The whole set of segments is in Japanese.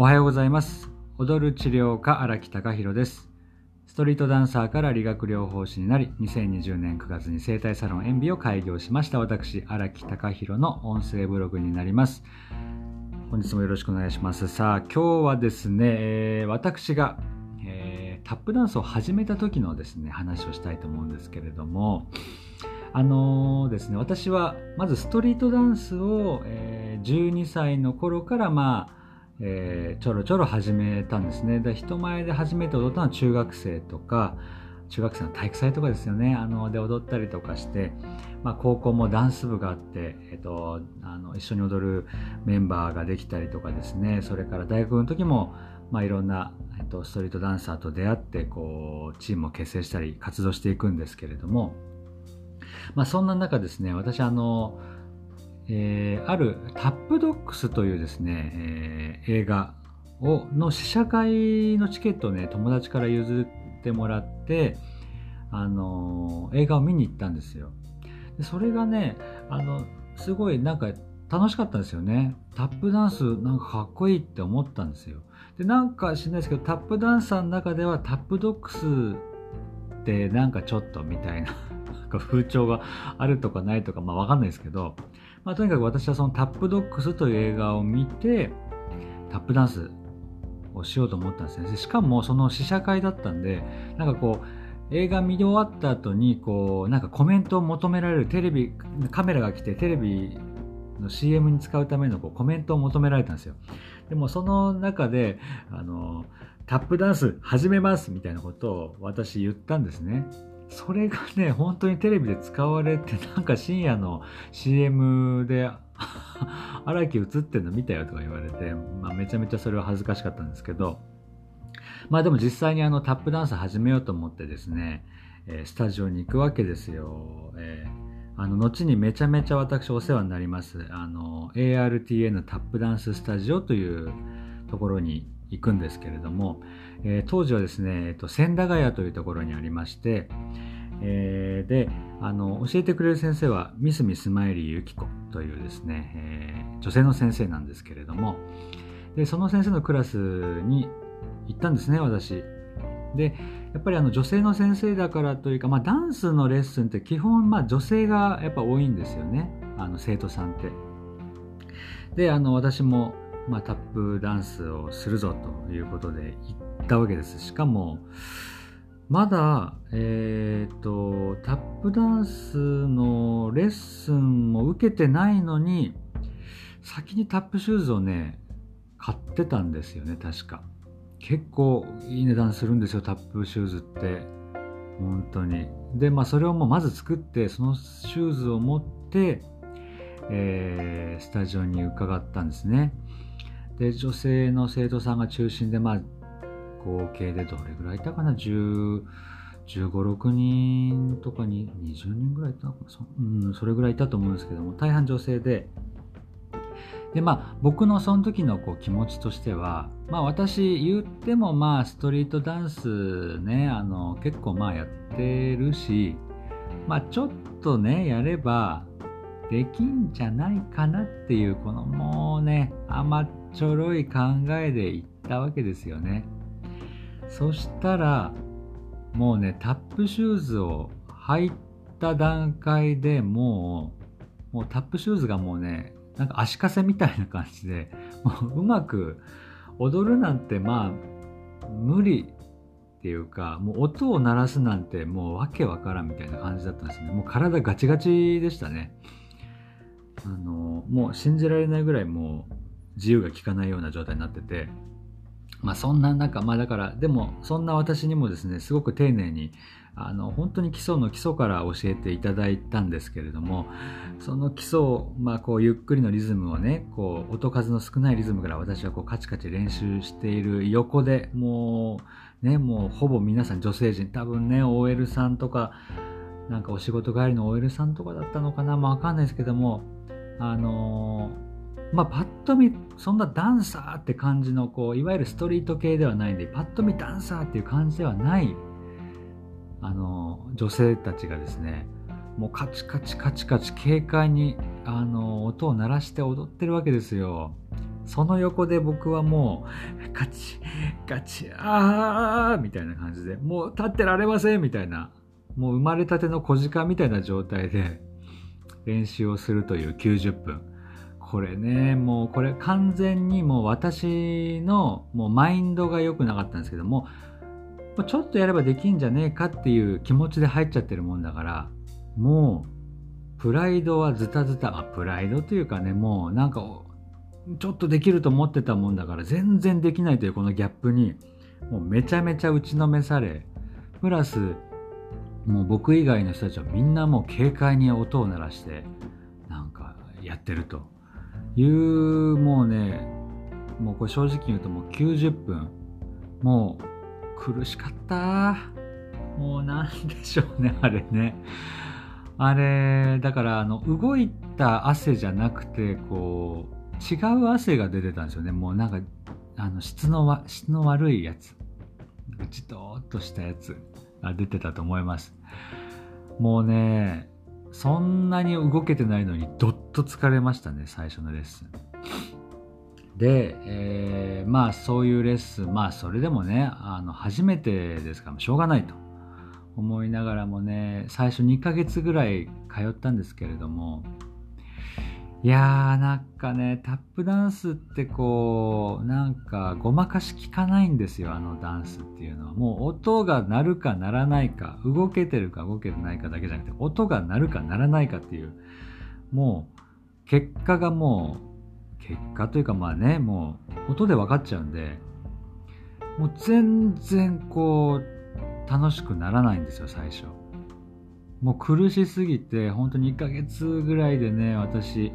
おはようございます。踊る治療家荒木隆弘です。ストリートダンサーから理学療法士になり、2020年9月に生体サロンエンビを開業しました私、荒木隆弘の音声ブログになります。本日もよろしくお願いします。さあ、今日はですね、えー私が、えータップダンスを始めた時のですね、話をしたいと思うんですけれども、あのーですね、私はまずストリートダンスを、えー12歳の頃からまあ、えーちょろちょろ始めたんですね。で人前で初めて踊ったのは中学生とか、中学生の体育祭とかですよね。あの、で踊ったりとかして、まあ高校もダンス部があって、えっと、あの、一緒に踊るメンバーができたりとかですね。それから大学の時も、まあいろんな、えっと、ストリートダンサーと出会って、こう、チームを結成したり活動していくんですけれども、まあそんな中ですね、私あの、えーあるタップドックスというですね、えー映画をの試写会のチケットをね友達から譲ってもらって、あのー映画を見に行ったんですよ。でそれがねあのすごいなんか楽しかったんですよね。タップダンスなんかかっこいいって思ったんですよ。でなんか知らないですけどタップダンサーの中ではタップドックスってなんかちょっとみたいななんか風潮があるとかないとかまあわかんないですけどまあ、とにかく私はそのタップドックスという映画を見てタップダンスをしようと思ったんですね。しかもその試写会だったんでなんかこう映画見終わった後にこうなんかコメントを求められるテレビカメラが来てテレビの CM に使うためのこうコメントを求められたんですよ。でもその中であのタップダンス始めますみたいなことを私言ったんですね。それがね本当にテレビで使われてなんか深夜の CM で 荒木映ってんの見たよとか言われて、まあ、めちゃめちゃそれは恥ずかしかったんですけどまあでも実際にあのタップダンス始めようと思ってですね、えースタジオに行くわけですよ、えーあの後にめちゃめちゃ私お世話になりますあの ARTN タップダンススタジオというところに行くんですけれども、えー当時はですね、えっと千駄ヶ谷というところにありまして、えーであの教えてくれる先生はミスミスマイリーユキコというですね、えー女性の先生なんですけれどもでその先生のクラスに行ったんですね私。でやっぱりあの女性の先生だからというか、まあ、ダンスのレッスンって基本、まあ、女性がやっぱ多いんですよねあの生徒さんって。であの私も、まあ、タップダンスをするぞということで行ったわけですしかもまだ、えっ、と、タップダンスのレッスンも受けてないのに、先にタップシューズをね、買ってたんですよね、確か。結構いい値段するんですよ、タップシューズって。本当に。で、まあ、それをもうまず作って、そのシューズを持って、えースタジオに伺ったんですね。で、女性の生徒さんが中心で、まあ、合計でどれぐらいいたかな？10 15、6人とかに20人ぐらいいたのかな？そ,、うん、それぐらいいたと思うんですけども大半女性で。でまあ僕のその時のこう気持ちとしてはまあ私言ってもまあストリートダンスねあの結構まあやってるしまあちょっとねやればできんじゃないかなっていうこのもうね甘っちょろい考えでいったわけですよね。そしたらもうねタップシューズを履いた段階でもうもうタップシューズがもうねなんか足かせみたいな感じでもううまく踊るなんてまあ無理っていうかもう音を鳴らすなんてもうわけわからんみたいな感じだったんですねもう体ガチガチでしたねあのもう信じられないぐらいもう自由が利かないような状態になっててまあそんな中、まあだから、でもそんな私にもですね、すごく丁寧に、あの、本当に基礎の基礎から教えていただいたんですけれども、その基礎を、まあこうゆっくりのリズムをね、こう音数の少ないリズムから私はこうカチカチ練習している横でもう、ね、もうほぼ皆さん女性陣、多分ね、OL さんとか、なんかお仕事帰りの OL さんとかだったのかな、まあわかんないですけども、あのーまあ、パッと見そんなダンサーって感じのこういわゆるストリート系ではないんでパッと見ダンサーっていう感じではないあの女性たちがですねもうカチカチカチカチ軽快にあの音を鳴らして踊ってるわけですよその横で僕はもう、ガチ、ガチ、あーみたいな感じで、もう立ってられませんみたいな、もう生まれたての小鹿みたいな状態で練習をするという90分。これね、もうこれ完全にもう私のもうマインドが良くなかったんですけども、ちょっとやればできんじゃねえかっていう気持ちで入っちゃってるもんだから、もう、プライドはズタズタ、あ、プライドというかね、もうなんか、ちょっとできると思ってたもんだから、全然できないというこのギャップに、もうめちゃめちゃ打ちのめされ、プラス、もう僕以外の人たちはみんなもう軽快に音を鳴らして、なんかやってると。いう、もうね、もうこれ正直言うともう90分、もう苦しかった。もうなんでしょうね、あれね。あれ、だからあの動いた汗じゃなくて、こう、違う汗が出てたんですよね。もうなんか、あの質の質の悪いやつ。じとーっとしたやつが出てたと思います。もうね、そんなに動けてないのにどっと疲れましたね、最初のレッスン。で、えー、まあそういうレッスン、まあそれでもね、あの初めてですからしょうがないと思いながらもね、最初2ヶ月ぐらい通ったんですけれども、いやーなんかね、タップダンスってこう、なんかごまかし効かないんですよ、あのダンスっていうのは。もう音が鳴るか鳴らないか、動けてるか動けてないかだけじゃなくて、音が鳴るか鳴らないかっていう、もう結果がもう、結果というかまあね、もう音で分かっちゃうんで、もう全然こう、楽しくならないんですよ、最初。もう苦しすぎて、本当に1ヶ月ぐらいでね、私、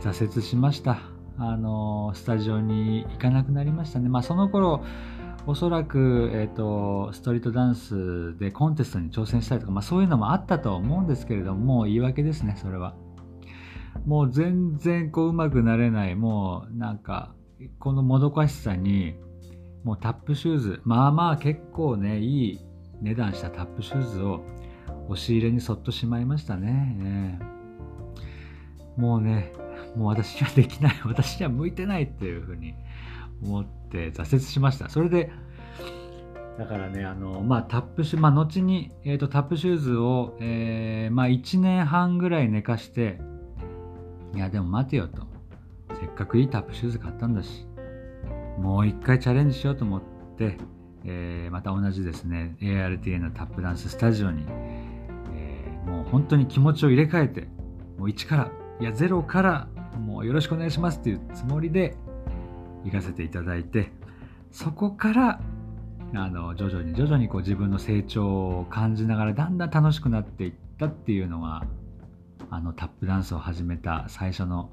挫折しました。あの、スタジオに行かなくなりましたね。まあその頃、おそらく、え、ー、と、ストリートダンスでコンテストに挑戦したりとか、まあそういうのもあったと思うんですけれども、言い訳ですね、それは。もう全然こう上手くなれない、もうなんか、このもどかしさに、もうタップシューズ、まあまあ結構ね、いい値段したタップシューズを押し入れにそっとしまいましたね。もうね、もう私にはできない、私には向いてないっていうふうに思って挫折しました。それで、だからね、あの、まあ、タップシュー、まあ、後に、えっ、ー、と、タップシューズを、えー、まあ、1年半ぐらい寝かして、いや、でも待てよと。せっかくいいタップシューズ買ったんだし、もう一回チャレンジしようと思って、えー、また同じですね、ARTA のタップダンススタジオに、えー、もう本当に気持ちを入れ替えて、もう1から、いや、0からもうよろしくお願いしますっていうつもりで行かせていただいて、そこから、あの、徐々に徐々にこう自分の成長を感じながらだんだん楽しくなっていったっていうのが、あの、タップダンスを始めた最初の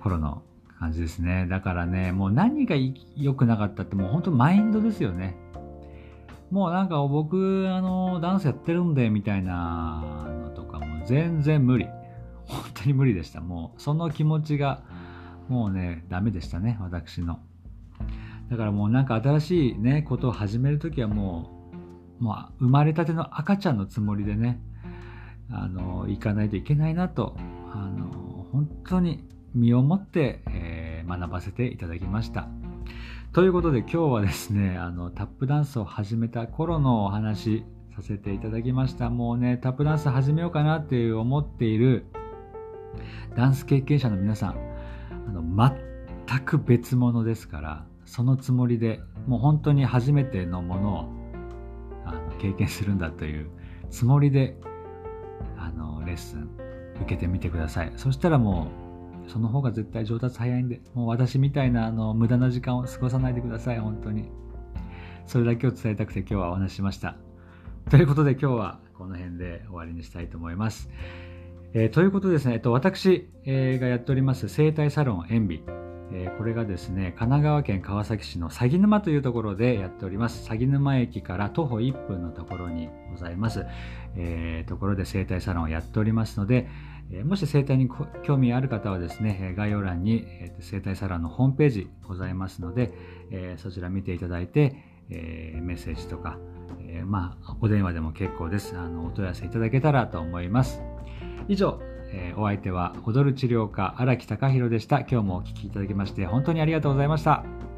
頃の感じですね。だからね、もう何が良くなかったってもう本当マインドですよね。もうなんか僕、あの、ダンスやってるんでみたいなのとかも全然無理。本当に無理でした。もう、その気持ちが、もうね、ダメでしたね、私の。だからもうなんか新しいね、ことを始めるときはもう、もう生まれたての赤ちゃんのつもりでね、あの、行かないといけないなと、あの、本当に身をもって、えー、学ばせていただきました。ということで今日はですね、あの、タップダンスを始めた頃のお話させていただきました。もうね、タップダンス始めようかなっていう思っているダンス経験者の皆さん、あの全く別物ですから、そのつもりでもう本当に初めてのものをあの経験するんだというつもりでレッスン受けてみてください。そしたらもうその方が絶対上達早いんで、もう私みたいなあの無駄な時間を過ごさないでください、本当に。それだけを伝えたくて今日はお話ししました。ということで今日はこの辺で終わりにしたいと思います。えー、ということですね、えっと、私、がやっております生態サロンエンビ、えー、これがですね、神奈川県川崎市の鷺沼というところでやっております。鷺沼駅から徒歩1分のところにございます、えー、ところで生態サロンをやっておりますので、えもし生態に興味ある方はですね、概要欄に、えー、生態サロンのホームページございますので、えそちら見ていただいて、えメッセージとか、えまあ、お電話でも結構です。あのお問い合わせいただけたらと思います。以上、えー、お相手は踊る治療家荒木隆弘でした。今日もお聴きいただきまして本当にありがとうございました。